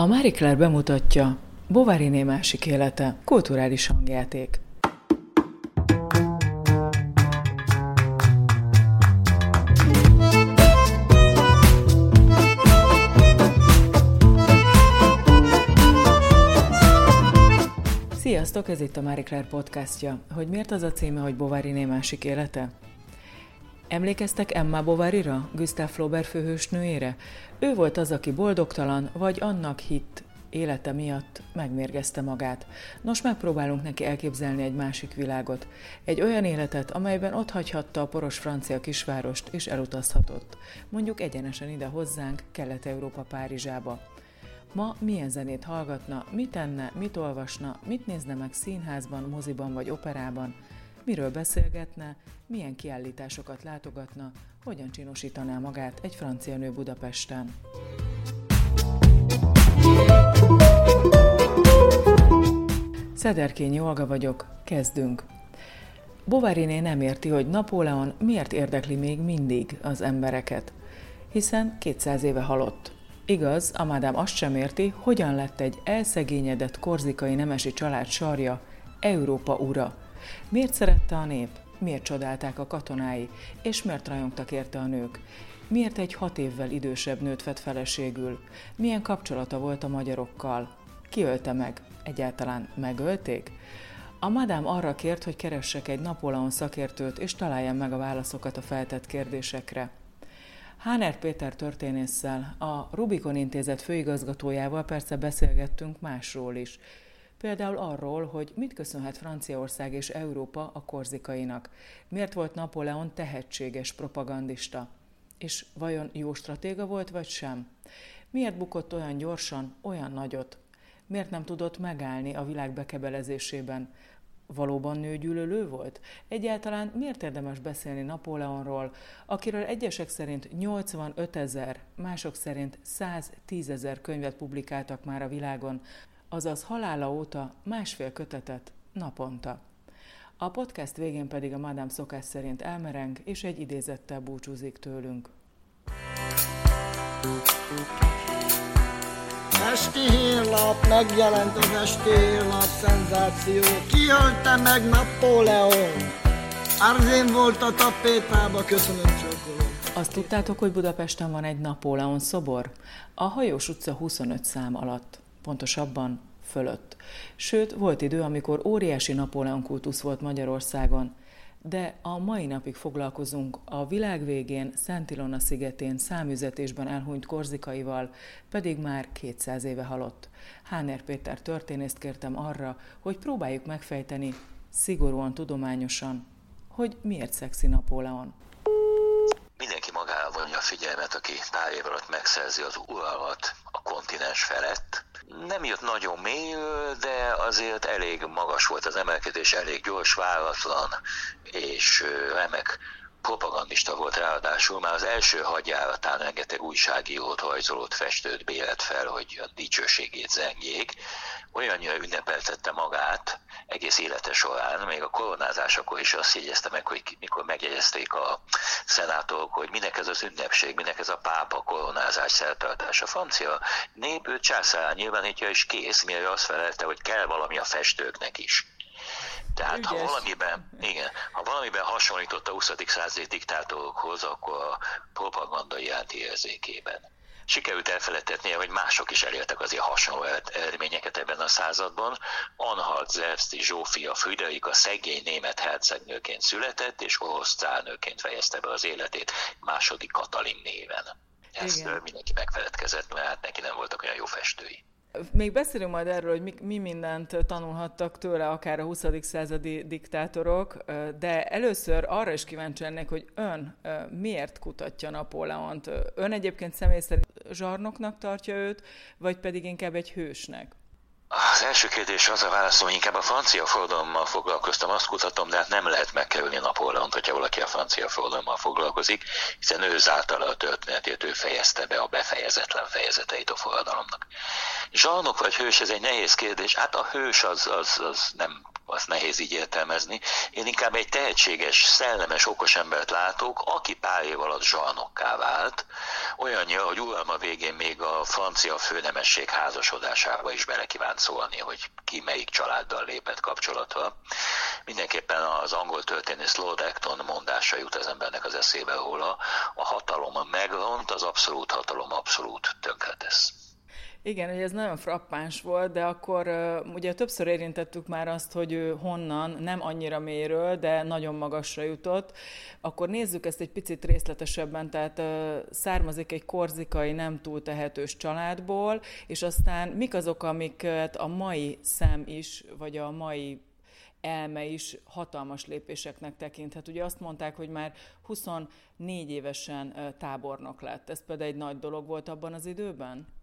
A Marie Claire bemutatja Bovary másik élete, kulturális hangjáték. Sziasztok, ez itt a Marie Claire podcastja. Hogy miért az a címe, hogy Bovary másik élete? Emlékeztek Emma Bovary-ra, Gustave Flaubert főhősnőjére? Ő volt az, aki boldogtalan, vagy annak hitt, élete miatt megmérgezte magát. Nos, megpróbálunk neki elképzelni egy másik világot. Egy olyan életet, amelyben ott hagyhatta a poros francia kisvárost, és elutazhatott. Mondjuk egyenesen ide hozzánk, Kelet-Európa Párizsába. Ma milyen zenét hallgatna, mit tenne, mit olvasna, mit nézne meg színházban, moziban vagy operában, miről beszélgetne, milyen kiállításokat látogatna, hogyan csinosítaná magát egy francia nő Budapesten. Szederkényi Olga vagyok, kezdünk. Bovariné nem érti, hogy Napóleon miért érdekli még mindig az embereket, hiszen 200 éve halott. Igaz, a mádám azt sem érti, hogyan lett egy elszegényedett korzikai nemesi család sarja Európa ura. Miért szerette a nép? Miért csodálták a katonái? És miért rajongtak érte a nők? Miért egy hat évvel idősebb nőt vett feleségül? Milyen kapcsolata volt a magyarokkal? Ki ölte meg? Egyáltalán megölték? A madám arra kért, hogy keressek egy Napóleon szakértőt, és találjam meg a válaszokat a feltett kérdésekre. Háner Péter történésszel, a Rubikon Intézet főigazgatójával persze beszélgettünk másról is. Például arról, hogy mit köszönhet Franciaország és Európa a korzikainak. Miért volt Napóleon tehetséges propagandista? És vajon jó stratéga volt, vagy sem? Miért bukott olyan gyorsan, olyan nagyot? Miért nem tudott megállni a világ bekebelezésében? valóban nőgyűlölő volt? Egyáltalán miért érdemes beszélni Napóleonról, akiről egyesek szerint 85 ezer, mások szerint 110 ezer könyvet publikáltak már a világon, azaz halála óta másfél kötetet naponta. A podcast végén pedig a Madame szokás szerint elmereng, és egy idézettel búcsúzik tőlünk. Esti hírlap, megjelent az esti hírlap, szenzáció. Kiölte meg Napóleon. Arzén volt a tapétába, köszönöm csókolom. Azt tudtátok, hogy Budapesten van egy Napóleon szobor? A Hajós utca 25 szám alatt, pontosabban fölött. Sőt, volt idő, amikor óriási Napóleon kultusz volt Magyarországon, de a mai napig foglalkozunk a világ végén Szent Ilona szigetén számüzetésben elhunyt korzikaival, pedig már 200 éve halott. Háner Péter történészt kértem arra, hogy próbáljuk megfejteni, szigorúan tudományosan, hogy miért szexi Napóleon. Mindenki magára vonja a figyelmet, aki pár év alatt megszerzi az uralmat a kontinens felett, nem jött nagyon mély, de azért elég magas volt az emelkedés, elég gyors, váratlan, és remek propagandista volt ráadásul, már az első hadjáratán rengeteg újságírót, rajzolót, festőt bélet fel, hogy a dicsőségét zengjék. Olyannyira ünnepeltette magát egész élete során, még a koronázásakor is azt jegyezte meg, hogy mikor megjegyezték a szenátorok, hogy minek ez az ünnepség, minek ez a pápa koronázás szertartás. A francia nép őt császárán nyilvánítja, és kész, mire azt felelte, hogy kell valami a festőknek is. Tehát Ügyes. ha valamiben, igen, ha valamiben hasonlított a 20. századi diktátorokhoz, akkor a propaganda iránti érzékében. Sikerült elfelejtetnie, hogy mások is elértek azért hasonló eredményeket ebben a században. Anhalt Zerszti Zsófia Friderika szegény német hercegnőként született, és orosz cárnőként fejezte be az életét második Katalin néven. Ezt Igen. mindenki megfeledkezett, mert hát neki nem voltak olyan jó festői. Még beszélünk majd erről, hogy mi, mi mindent tanulhattak tőle, akár a 20. századi diktátorok, de először arra is kíváncsi lennék, hogy ön miért kutatja Napóleont? Ön egyébként személy szerint zsarnoknak tartja őt, vagy pedig inkább egy hősnek? Az első kérdés az a válaszom, hogy inkább a francia forradalommal foglalkoztam, azt kutatom, de hát nem lehet megkerülni Napóleont, hogyha valaki a francia forradalommal foglalkozik, hiszen ő zárta a történetét, ő fejezte be a befejezetlen fejezeteit a forradalomnak. Zsalnok vagy hős, ez egy nehéz kérdés. Hát a hős az, az, az nem azt nehéz így értelmezni. Én inkább egy tehetséges, szellemes, okos embert látok, aki pár év alatt zsalnokká vált. Olyanja, hogy uralma végén még a francia főnemesség házasodásába is bele kívánt szólni, hogy ki melyik családdal lépett kapcsolatba. Mindenképpen az angol történész Lord Acton mondása jut az embernek az eszébe, ahol a, a hatalom megront, az abszolút hatalom abszolút tönkretesz. Igen, hogy ez nagyon frappáns volt, de akkor ugye többször érintettük már azt, hogy ő honnan, nem annyira mélyről, de nagyon magasra jutott. Akkor nézzük ezt egy picit részletesebben, tehát származik egy korzikai, nem túl tehetős családból, és aztán mik azok, amiket a mai szem is, vagy a mai elme is hatalmas lépéseknek tekinthet. Ugye azt mondták, hogy már 24 évesen tábornok lett. Ez például egy nagy dolog volt abban az időben?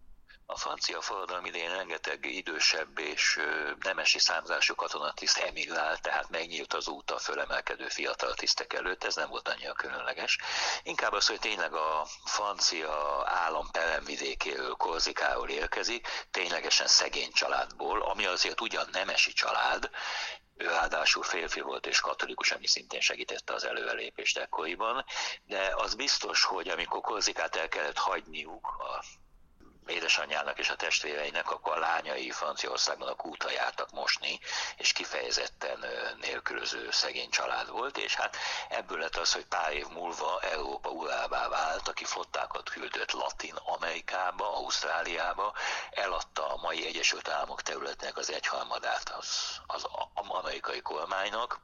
A francia forradalom idején rengeteg idősebb és nemesi számzású katonatiszt emigrált, tehát megnyílt az út a fölemelkedő fiatal tisztek előtt, ez nem volt annyira különleges. Inkább az, hogy tényleg a francia állam peremvidékéről, Korzikáról érkezik, ténylegesen szegény családból, ami azért ugyan nemesi család, ő ráadásul férfi volt és katolikus, ami szintén segítette az előrelépést ekkoriban, de az biztos, hogy amikor Korzikát el kellett hagyniuk a édesanyjának és a testvéreinek, akkor a lányai Franciaországban a kúta jártak mosni, és kifejezetten nélkülöző szegény család volt, és hát ebből lett az, hogy pár év múlva Európa urává vált, aki flottákat küldött Latin Amerikába, Ausztráliába, eladta a mai Egyesült Államok területnek az egyharmadát az, az amerikai kormánynak,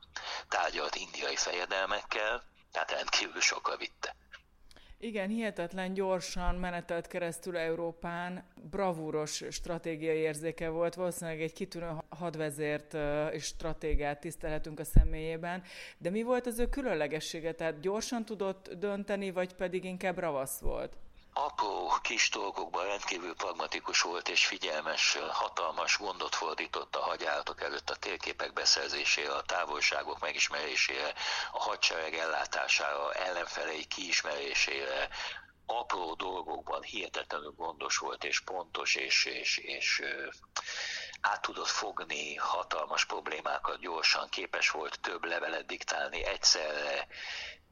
tárgyalt indiai fejedelmekkel, tehát rendkívül sokkal vitte. Igen, hihetetlen gyorsan menetelt keresztül Európán, bravúros stratégiai érzéke volt, valószínűleg egy kitűnő hadvezért és stratégát tisztelhetünk a személyében, de mi volt az ő különlegessége? Tehát gyorsan tudott dönteni, vagy pedig inkább ravasz volt? Apró kis dolgokban rendkívül pragmatikus volt és figyelmes, hatalmas gondot fordított a hagyjáratok előtt a térképek beszerzésére, a távolságok megismerésére, a hadsereg ellátására, ellenfelei kiismerésére, apró dolgokban hihetetlenül gondos volt és pontos, és, és, és át tudott fogni hatalmas problémákat gyorsan, képes volt több levelet diktálni egyszerre,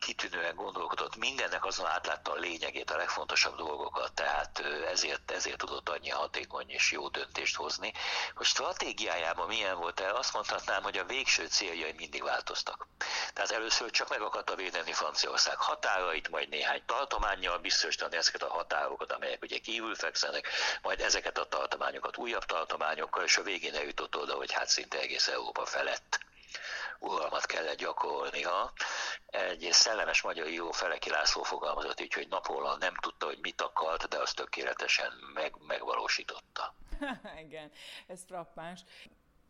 kitűnően gondolkodott, mindennek azon átlátta a lényegét, a legfontosabb dolgokat, tehát ezért, ezért tudott annyi hatékony és jó döntést hozni. Hogy stratégiájában milyen volt el, azt mondhatnám, hogy a végső céljai mindig változtak. Tehát először csak meg akarta védeni Franciaország határait, majd néhány tartományjal biztosítani ezeket a határokat, amelyek ugye kívül fekszenek, majd ezeket a tartományokat újabb tartományokkal, és a végén eljutott oda, hogy hát szinte egész Európa felett uralmat kellett gyakorolnia. Egy szellemes magyar író Feleki László fogalmazott így, hogy Napóleon nem tudta, hogy mit akart, de azt tökéletesen meg, megvalósította. Igen, ez frappáns.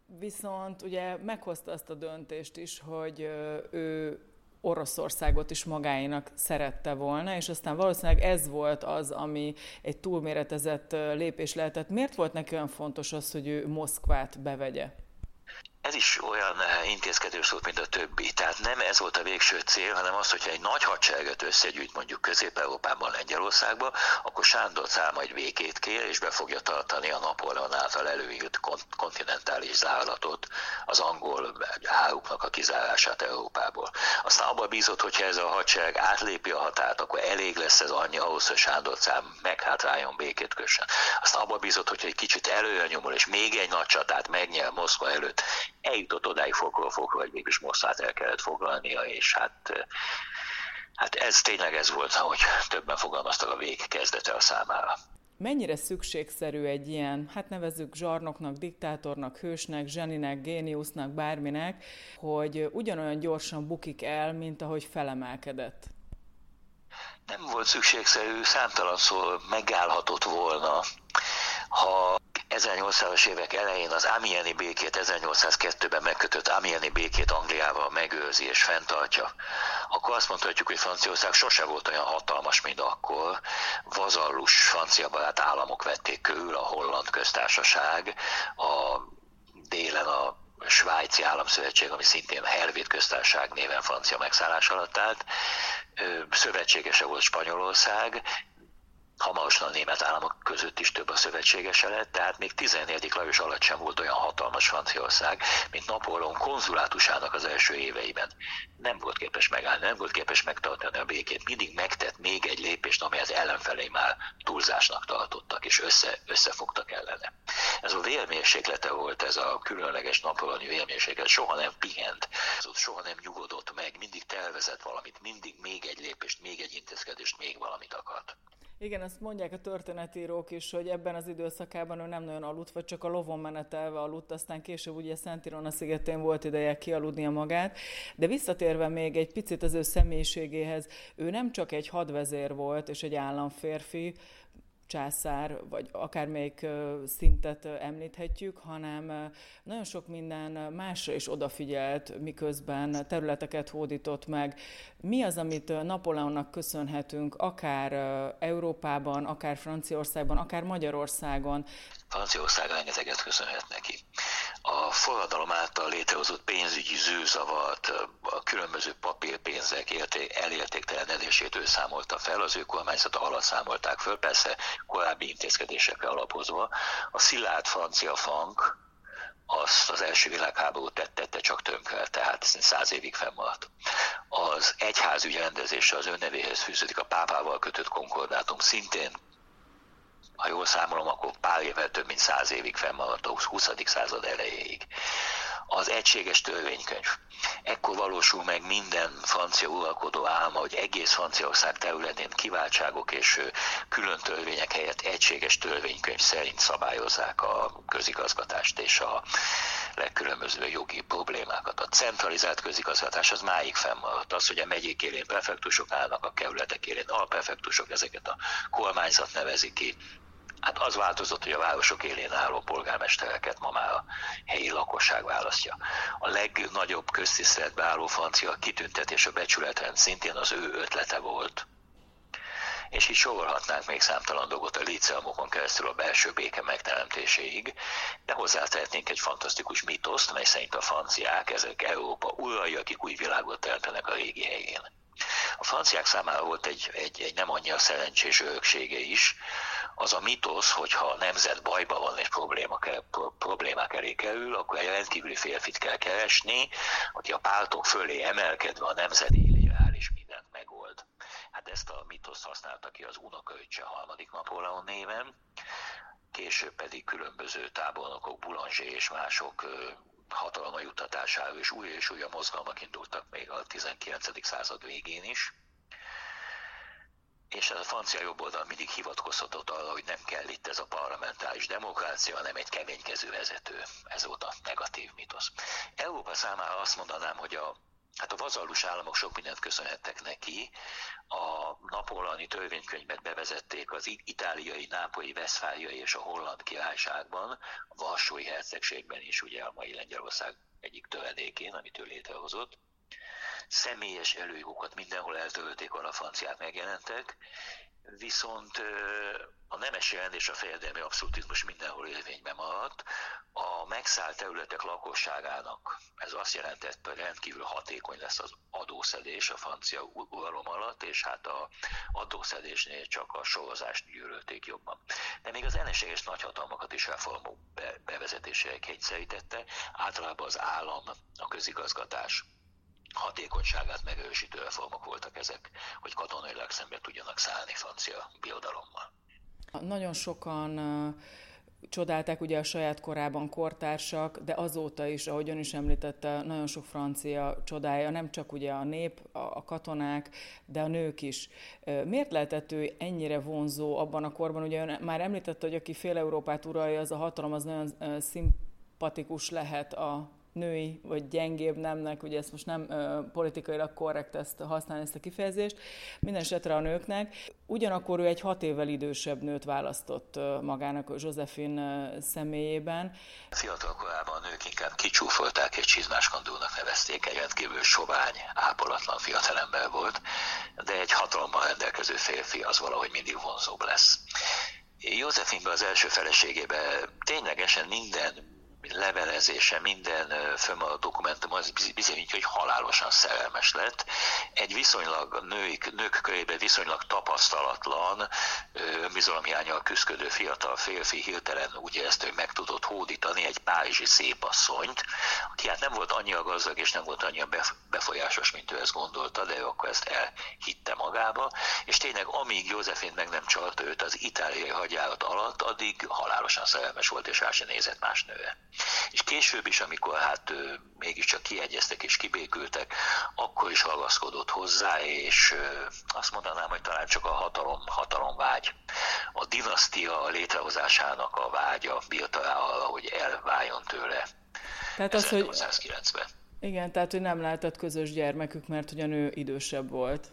Viszont ugye meghozta azt a döntést is, hogy ő Oroszországot is magáinak szerette volna, és aztán valószínűleg ez volt az, ami egy túlméretezett lépés lehetett. Miért volt neki olyan fontos az, hogy ő Moszkvát bevegye? Ez is olyan eh, intézkedés volt, mint a többi. Tehát nem ez volt a végső cél, hanem az, hogyha egy nagy hadsereget összegyűjt mondjuk Közép-Európában, Lengyelországba, akkor Sándor szám majd békét kér, és be fogja tartani a Napóleon által előírt kontinentális zárlatot, az angol áruknak a kizárását Európából. Aztán abban bízott, hogyha ez a hadsereg átlépi a határt, akkor elég lesz ez annyi ahhoz, hogy Sándor szám meghátráljon békét kössön. Aztán abban bízott, hogyha egy kicsit előre nyomul, és még egy nagy csatát megnyer Moszkva előtt, eljutott odáig fokról fokról, hogy mégis Moszkvát el kellett foglalnia, és hát Hát ez tényleg ez volt, ahogy többen fogalmaztak a vég kezdete a számára. Mennyire szükségszerű egy ilyen, hát nevezzük zsarnoknak, diktátornak, hősnek, zseninek, géniusznak, bárminek, hogy ugyanolyan gyorsan bukik el, mint ahogy felemelkedett? Nem volt szükségszerű, számtalanszor megállhatott volna, ha 1800-as évek elején az Amieni békét, 1802-ben megkötött Amieni békét Angliával megőrzi és fenntartja, akkor azt mondhatjuk, hogy Franciaország sose volt olyan hatalmas, mint akkor. Vazallus francia barát államok vették körül, a holland köztársaság, a délen a Svájci Államszövetség, ami szintén Helvét köztársaság néven francia megszállás alatt állt, szövetségese volt Spanyolország, hamarosan a német államok között is több a szövetségese lett, tehát még 14. Lajos alatt sem volt olyan hatalmas Franciaország, mint Napóleon konzulátusának az első éveiben. Nem volt képes megállni, nem volt képes megtartani a békét. Mindig megtett még egy lépést, amelyet ellenfelé már túlzásnak tartottak, és össze, összefogtak ellene. Ez a vérmérséklete volt, ez a különleges napolani vérmérséklet, soha nem pihent, soha nem nyugodott meg, mindig tervezett valamit, mindig még egy lépést, még egy intézkedést, még valamit akart. Igen, azt mondják a történetírók is, hogy ebben az időszakában ő nem nagyon aludt, vagy csak a lovon menetelve aludt, aztán később ugye Szent Irona szigetén volt ideje kialudnia magát. De visszatérve még egy picit az ő személyiségéhez, ő nem csak egy hadvezér volt és egy államférfi, császár, vagy akármelyik szintet említhetjük, hanem nagyon sok minden másra is odafigyelt, miközben területeket hódított meg. Mi az, amit Napóleonnak köszönhetünk, akár Európában, akár Franciaországban, akár Magyarországon? Franciaország rengeteget köszönhet neki a forradalom által létrehozott pénzügyi zűrzavart, a különböző papírpénzek érté, elértéktelenedését ő számolta fel, az ő kormányzata alatt számolták föl, persze korábbi intézkedésekre alapozva. A szilárd francia frank, azt az első világháború tette csak tönkre, tehát száz évig fennmaradt. Az egyházügy rendezése az önnevéhez fűződik a pápával kötött konkordátum, szintén ha jól számolom, akkor pár évvel több mint száz évig fennmaradt a 20. század elejéig. Az egységes törvénykönyv. Ekkor valósul meg minden francia uralkodó álma, hogy egész Franciaország területén kiváltságok és külön törvények helyett egységes törvénykönyv szerint szabályozzák a közigazgatást és a legkülönböző jogi problémákat. A centralizált közigazgatás az máig fennmaradt. Az, hogy a megyék élén prefektusok állnak, a kerületek élén alprefektusok, ezeket a kormányzat nevezi ki, Hát az változott, hogy a városok élén álló polgármestereket ma már a helyi lakosság választja. A legnagyobb köztiszteletbe álló francia kitüntetés a becsületrend szintén az ő ötlete volt. És így sorolhatnánk még számtalan dolgot a líceumokon keresztül a belső béke megteremtéséig, de hozzátehetnénk egy fantasztikus mitoszt, mely szerint a franciák, ezek Európa urai, akik új világot teremtenek a régi helyén. A franciák számára volt egy, egy, egy nem annyira szerencsés öröksége is, az a mitosz, hogyha a nemzet bajba van és probléma, problémák elé kerül, akkor egy rendkívüli férfit kell keresni, aki a pártok fölé emelkedve a nemzet élére áll és mindent megold. Hát ezt a mitoszt használta ki az unokaöccse harmadik Napóleon néven, később pedig különböző tábornokok, Boulanger és mások hatalma juttatására, és új és újabb mozgalmak indultak még a 19. század végén is. És a francia jobboldal mindig hivatkozhatott arra, hogy nem kell itt ez a parlamentáris demokrácia, hanem egy keménykező vezető. Ez volt a negatív mitosz. Európa számára azt mondanám, hogy a Hát a vazallus államok sok mindent köszönhettek neki. A napolani törvénykönyvet bevezették az itáliai, nápolyi, veszfáliai és a holland királyságban, a Varsói hercegségben is, ugye a mai Lengyelország egyik tövedékén, amit ő létrehozott. Személyes előjogokat mindenhol eltölték, ahol a franciák megjelentek, viszont a nemes rend és a fejedelmi abszolutizmus mindenhol érvényben maradt. A megszállt területek lakosságának ez azt jelentette, hogy rendkívül hatékony lesz az adószedés a francia uralom alatt, és hát a adószedésnél csak a sorozást gyűlölték jobban. De még az ellenséges nagyhatalmakat is reformok bevezetésére kényszerítette, általában az állam, a közigazgatás, hatékonyságát megerősítő reformok voltak ezek, hogy katonailag szembe tudjanak szállni francia birodalommal. Nagyon sokan csodálták ugye a saját korában kortársak, de azóta is, ahogy ön is említette, nagyon sok francia csodája, nem csak ugye a nép, a katonák, de a nők is. Miért lehetett ő ennyire vonzó abban a korban? Ugye ön már említette, hogy aki fél Európát uralja, az a hatalom, az nagyon szimpatikus lehet a női vagy gyengébb nemnek, ugye ezt most nem ö, politikailag korrekt ezt használni, ezt a kifejezést, minden esetre a nőknek. Ugyanakkor ő egy hat évvel idősebb nőt választott magának Josephine személyében. Fiatal korában a nők inkább kicsúfolták és csizmáskandúnak nevezték, egy rendkívül sovány, ápolatlan fiatalember volt, de egy hatalommal rendelkező férfi az valahogy mindig vonzóbb lesz. Józsefinbe az első feleségébe ténylegesen minden levelezése, minden fönnmaradt dokumentum az bizonyítja, hogy halálosan szerelmes lett. Egy viszonylag nők, nők körében viszonylag tapasztalatlan, önbizalomhiányal küzdő fiatal férfi hirtelen úgy érezte, hogy meg tudott hódítani egy párizsi szépasszonyt, aki hát nem volt annyira gazdag és nem volt annyira befolyásos, mint ő ezt gondolta, de ő akkor ezt elhitte magába, és tényleg amíg Józsefén meg nem csalta őt az itáliai hagyjárat alatt, addig halálosan szerelmes volt, és rá se nézett más nőre. És később is, amikor hát mégiscsak kiegyeztek és kibékültek, akkor is ragaszkodott hozzá, és azt mondanám, hogy talán csak a hatalom, hatalomvágy, a dinasztia létrehozásának a vágya arra, hogy elváljon tőle. Tehát az, hogy... Igen, tehát hogy nem lehetett közös gyermekük, mert a nő idősebb volt.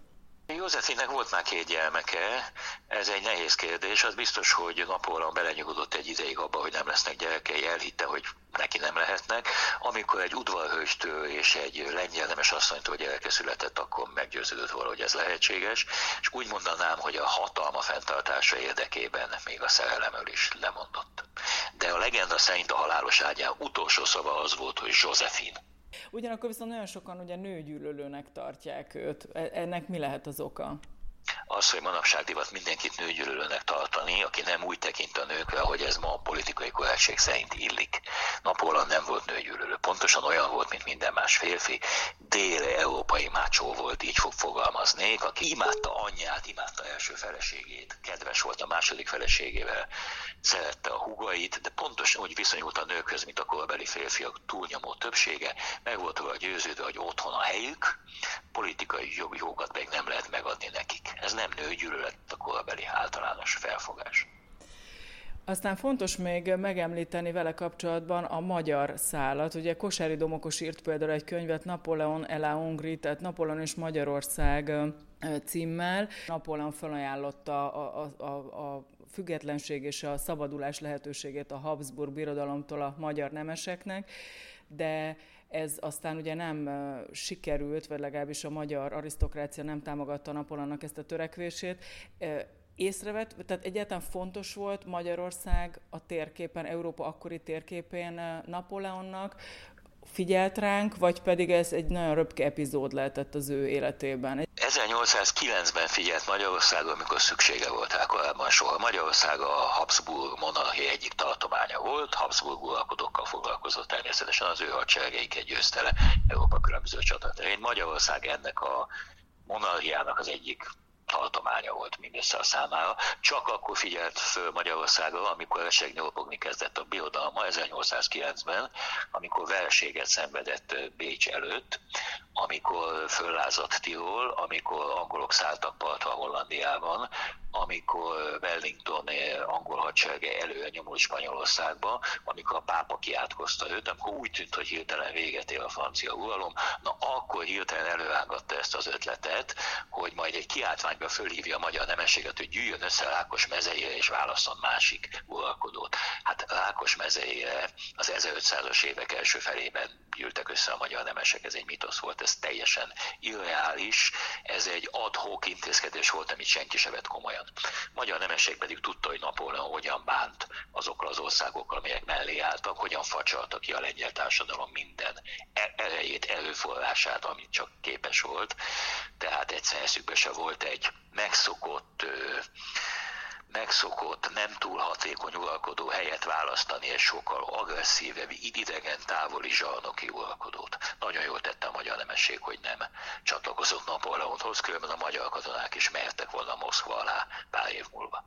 Józsefinek volt már két gyermeke, ez egy nehéz kérdés, az biztos, hogy Napóleon belenyugodott egy ideig abba, hogy nem lesznek gyerekei, elhitte, hogy neki nem lehetnek. Amikor egy udvarhőstől és egy lengyel nemes asszonytól gyereke született, akkor meggyőződött volna, hogy ez lehetséges, és úgy mondanám, hogy a hatalma fenntartása érdekében még a szerelemről is lemondott. De a legenda szerint a halálos ágyán utolsó szava az volt, hogy Josephine. Ugyanakkor viszont nagyon sokan ugye nőgyűlölőnek tartják őt. E, ennek mi lehet az oka? az, hogy manapság divat mindenkit nőgyűlölőnek tartani, aki nem úgy tekint a nőkre, hogy ez ma a politikai korrektség szerint illik. Napóleon nem volt nőgyűlölő, pontosan olyan volt, mint minden más férfi, dél-európai mácsó volt, így fog fogalmaznék, aki imádta anyját, imádta első feleségét, kedves volt a második feleségével, szerette a hugait, de pontosan úgy viszonyult a nőkhöz, mint a korbeli férfiak túlnyomó többsége, meg volt róla győződve, hogy otthon a helyük, politikai jogokat még nem lehet megadni nekik. Ez nem nőgyűlölet a korbeli általános felfogás. Aztán fontos még megemlíteni vele kapcsolatban a magyar szálat. Ugye Kosári Domokos írt például egy könyvet Napóleon Elá Hungri, tehát Napóleon és Magyarország címmel. Napóleon felajánlotta a, a, a, a függetlenség és a szabadulás lehetőségét a Habsburg birodalomtól a magyar nemeseknek, de ez aztán ugye nem sikerült, vagy legalábbis a magyar arisztokrácia nem támogatta Napoleonnak ezt a törekvését. Észrevett, tehát egyáltalán fontos volt Magyarország a térképen, Európa akkori térképén Napóleonnak, figyelt ránk, vagy pedig ez egy nagyon röpke epizód lehetett az ő életében? 1809-ben figyelt Magyarországon, amikor szüksége volt rá korábban soha. Magyarország a Habsburg monarchia egyik tartománya volt, Habsburg uralkodókkal foglalkozott természetesen, az ő hadseregeiket győzte le Európa különböző csataterén. Magyarország ennek a monarchiának az egyik tartománya volt mindössze a számára. Csak akkor figyelt föl Magyarországra, amikor nyolpogni kezdett a birodalma 1809-ben, amikor verséget szenvedett Bécs előtt, amikor föllázadt Tirol, amikor angolok szálltak partra Hollandiában, amikor Wellington angol hadserege előre nyomult Spanyolországba, amikor a pápa kiátkozta őt, amikor úgy tűnt, hogy hirtelen véget ér a francia uralom, na akkor hirtelen előrángatta ezt az ötletet, hogy majd egy kiáltványba fölhívja a magyar nemességet, hogy gyűjjön össze Rákos mezeire és válaszol másik uralkodót. Hát Rákos mezeire az 1500-as évek első felében gyűltek össze a magyar nemesek, ez egy mitosz volt, ez teljesen irreális, ez egy adhok intézkedés volt, amit senki se vett komolyan. Magyar nemesség pedig tudta, hogy Napóleon hogyan bánt azokkal az országokkal, amelyek mellé álltak, hogyan facsalta ki a lengyel társadalom minden e- erejét, előforrását, amit csak képes volt. Tehát egyszer eszükbe se volt egy megszokott megszokott, nem túl hatékony uralkodó helyet választani egy sokkal agresszívebb, idegen távoli zsarnoki uralkodót. Nagyon jól tette a magyar nemesség, hogy nem csatlakozott Napóleonhoz, különben a magyar katonák is mertek volna Moszkva alá pár év múlva.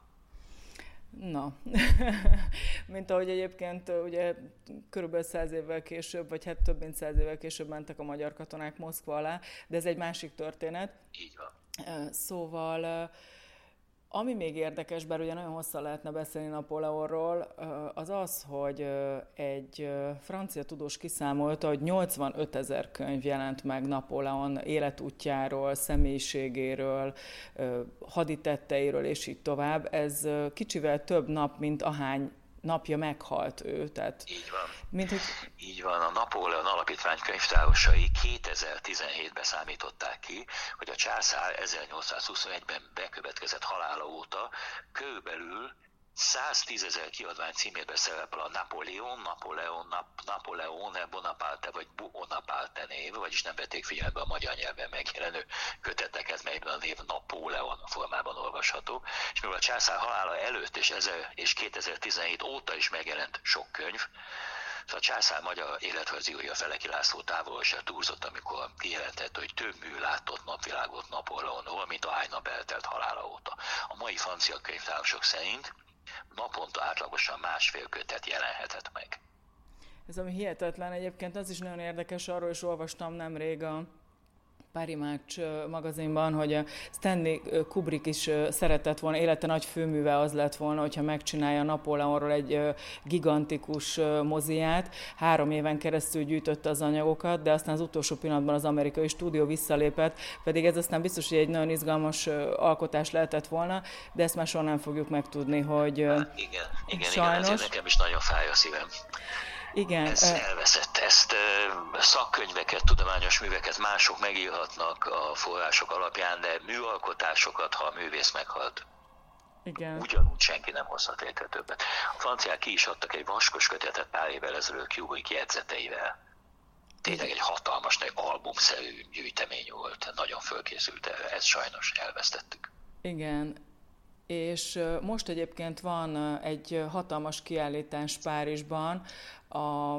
Na, mint ahogy egyébként ugye körülbelül száz évvel később, vagy hát több mint száz évvel később mentek a magyar katonák Moszkva alá, de ez egy másik történet. Így van. Szóval ami még érdekes, bár ugye nagyon hosszan lehetne beszélni Napóleonról, az az, hogy egy francia tudós kiszámolta, hogy 85 ezer könyv jelent meg Napóleon életútjáról, személyiségéről, haditetteiről, és így tovább. Ez kicsivel több nap, mint ahány napja meghalt ő. Tehát, Így van. Mint, hogy... Így van, a Napóleon alapítvány könyvtárosai 2017-ben számították ki, hogy a császár 1821-ben bekövetkezett halála óta körülbelül 110 ezer kiadvány címében szerepel a Napoleon, Napoleon, Nap, Napoleone Bonaparte vagy Bonaparte név, vagyis nem vették figyelembe a magyar nyelven megjelenő köteteket, melyben a név Napóleon formában olvasható. És mivel a császár halála előtt és, ezer, és 2017 óta is megjelent sok könyv, a császár magyar életrajzírója Feleki László távol se túlzott, amikor kijelentette, hogy több mű látott napvilágot Napóleonról, mint a hány nap eltelt halála óta. A mai francia könyvtárosok szerint naponta átlagosan másfél kötet jelenhetett meg. Ez ami hihetetlen, egyébként az is nagyon érdekes, arról is olvastam nemrég a Parimács magazinban, hogy Stanley Kubrick is szeretett volna, élete nagy főműve az lett volna, hogyha megcsinálja Napóleonról egy gigantikus moziát. Három éven keresztül gyűjtötte az anyagokat, de aztán az utolsó pillanatban az amerikai stúdió visszalépett, pedig ez aztán biztos, hogy egy nagyon izgalmas alkotás lehetett volna, de ezt már soha nem fogjuk megtudni, hogy hát, igen, igen, sajnos... igen, nekem is nagyon fáj a szívem. Igen. Ez elveszett. Ezt szakkönyveket, tudományos műveket mások megírhatnak a források alapján, de műalkotásokat, ha a művész meghalt, igen. Ugyanúgy senki nem hozhat létre többet. A franciák ki is adtak egy vaskos kötetet pár évvel ezelőtt Kubrick jegyzeteivel. Tényleg egy hatalmas, egy albumszerű gyűjtemény volt, nagyon fölkészült erre, ezt sajnos elvesztettük. Igen, és most egyébként van egy hatalmas kiállítás Párizsban, a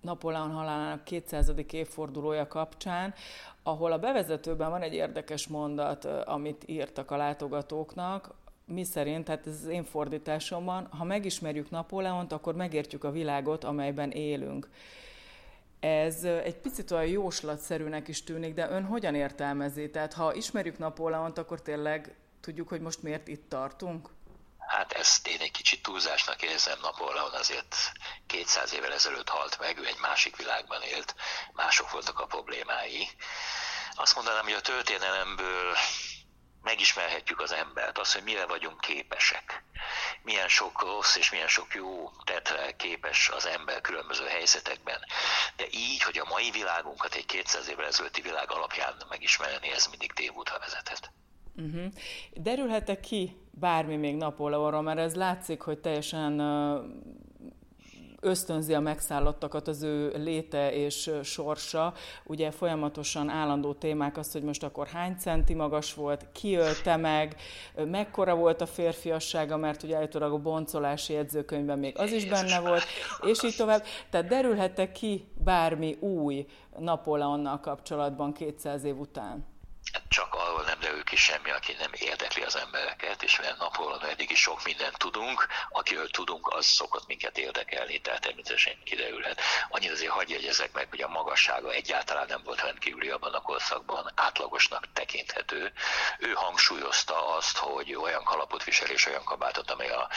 Napóleon halálának 200. évfordulója kapcsán, ahol a bevezetőben van egy érdekes mondat, amit írtak a látogatóknak, mi szerint, hát ez az én fordításomban, ha megismerjük Napóleont, akkor megértjük a világot, amelyben élünk. Ez egy picit olyan jóslatszerűnek is tűnik, de ön hogyan értelmezi? Tehát ha ismerjük Napóleont, akkor tényleg tudjuk, hogy most miért itt tartunk? Hát ezt én egy kicsit túlzásnak érzem, Napóleon azért 200 évvel ezelőtt halt meg, ő egy másik világban élt, mások voltak a problémái. Azt mondanám, hogy a történelemből megismerhetjük az embert, azt, hogy mire vagyunk képesek. Milyen sok rossz és milyen sok jó tetre képes az ember különböző helyzetekben. De így, hogy a mai világunkat egy 200 évvel ezelőtti világ alapján megismerni, ez mindig tévútra vezethet. Uh-huh. Derülhet-e ki bármi még Napóleonról, mert ez látszik, hogy teljesen ösztönzi a megszállottakat az ő léte és sorsa. Ugye folyamatosan állandó témák az, hogy most akkor hány centi magas volt, ki ölte meg, mekkora volt a férfiassága, mert ugye állítólag a boncolási jegyzőkönyvben még az is benne volt, és így tovább. Tehát derülhet-e ki bármi új Napóleonnal kapcsolatban 200 év után? Csak arról nem derül ki semmi, aki nem érdekli az embereket, és mert napról eddig is sok mindent tudunk, akiről tudunk, az szokott minket érdekelni, tehát természetesen kiderülhet. Annyit azért hagyj jegyezek meg, hogy a magassága egyáltalán nem volt rendkívüli abban a korszakban, átlagosnak tekinthető. Ő hangsúlyozta azt, hogy olyan kalapot visel és olyan kabátot, amely a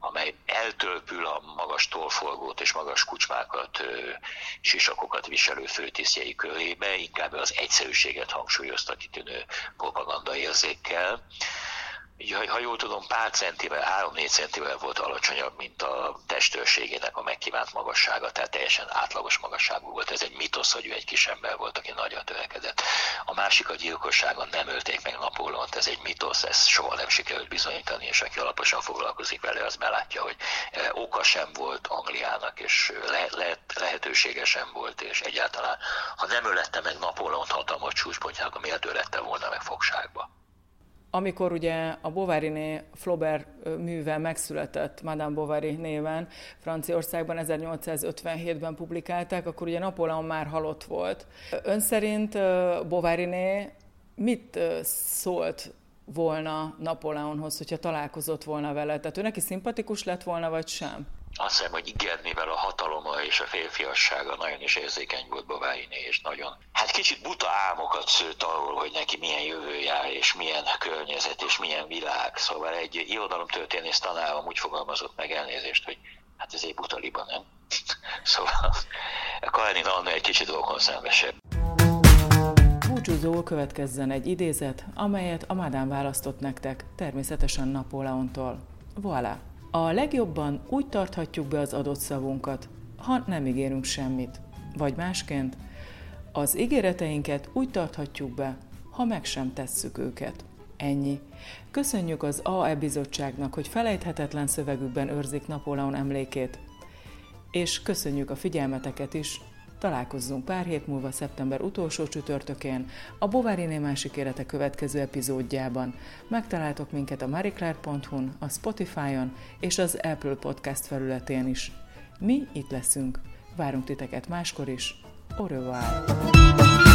amely eltölpül a magas tolfolgót és magas kucsmákat, sisakokat viselő főtisztjei körébe, inkább az egyszerűséget hangsúlyozta kitűnő propaganda érzékkel ha jól tudom, pár centivel, 3-4 centivel volt alacsonyabb, mint a testőrségének a megkívánt magassága, tehát teljesen átlagos magasságú volt. Ez egy mitosz, hogy ő egy kis ember volt, aki nagyon törekedett. A másik a gyilkosságon nem ölték meg Napóleont, ez egy mitosz, ezt soha nem sikerült bizonyítani, és aki alaposan foglalkozik vele, az belátja, hogy e, oka sem volt Angliának, és lehet, lehet, lehetősége sem volt, és egyáltalán, ha nem ölette meg Napóleont hatalmas csúcspontjának, miért ölette volna meg fogságba? Amikor ugye a Bovary-né Flaubert műve megszületett Madame Bovary néven, Franciaországban 1857-ben publikálták, akkor ugye Napóleon már halott volt. Ön szerint Bovary-né mit szólt volna Napóleonhoz, hogyha találkozott volna vele? Tehát ő neki szimpatikus lett volna, vagy sem? Azt hiszem, hogy igen, mivel a hataloma és a férfiassága nagyon is érzékeny volt Bováiné, és nagyon, hát kicsit buta álmokat szőtt arról, hogy neki milyen jövője és milyen környezet, és milyen világ. Szóval egy irodalomtörténész tanárom úgy fogalmazott meg elnézést, hogy hát ez egy buta liba, nem? szóval a Karenina Anna egy kicsit dolgon szembesebb. Búcsúzóul következzen egy idézet, amelyet a Mádán választott nektek, természetesen Napóleontól. Voilà! A legjobban úgy tarthatjuk be az adott szavunkat, ha nem ígérünk semmit. Vagy másként, az ígéreteinket úgy tarthatjuk be, ha meg sem tesszük őket. Ennyi. Köszönjük az AE bizottságnak, hogy felejthetetlen szövegükben őrzik Napóleon emlékét, és köszönjük a figyelmeteket is, Találkozzunk pár hét múlva szeptember utolsó csütörtökén a Bovariné másik élete következő epizódjában. Megtaláltok minket a mariclair.hu-n, a Spotify-on és az Apple Podcast felületén is. Mi itt leszünk. Várunk titeket máskor is. Au revoir!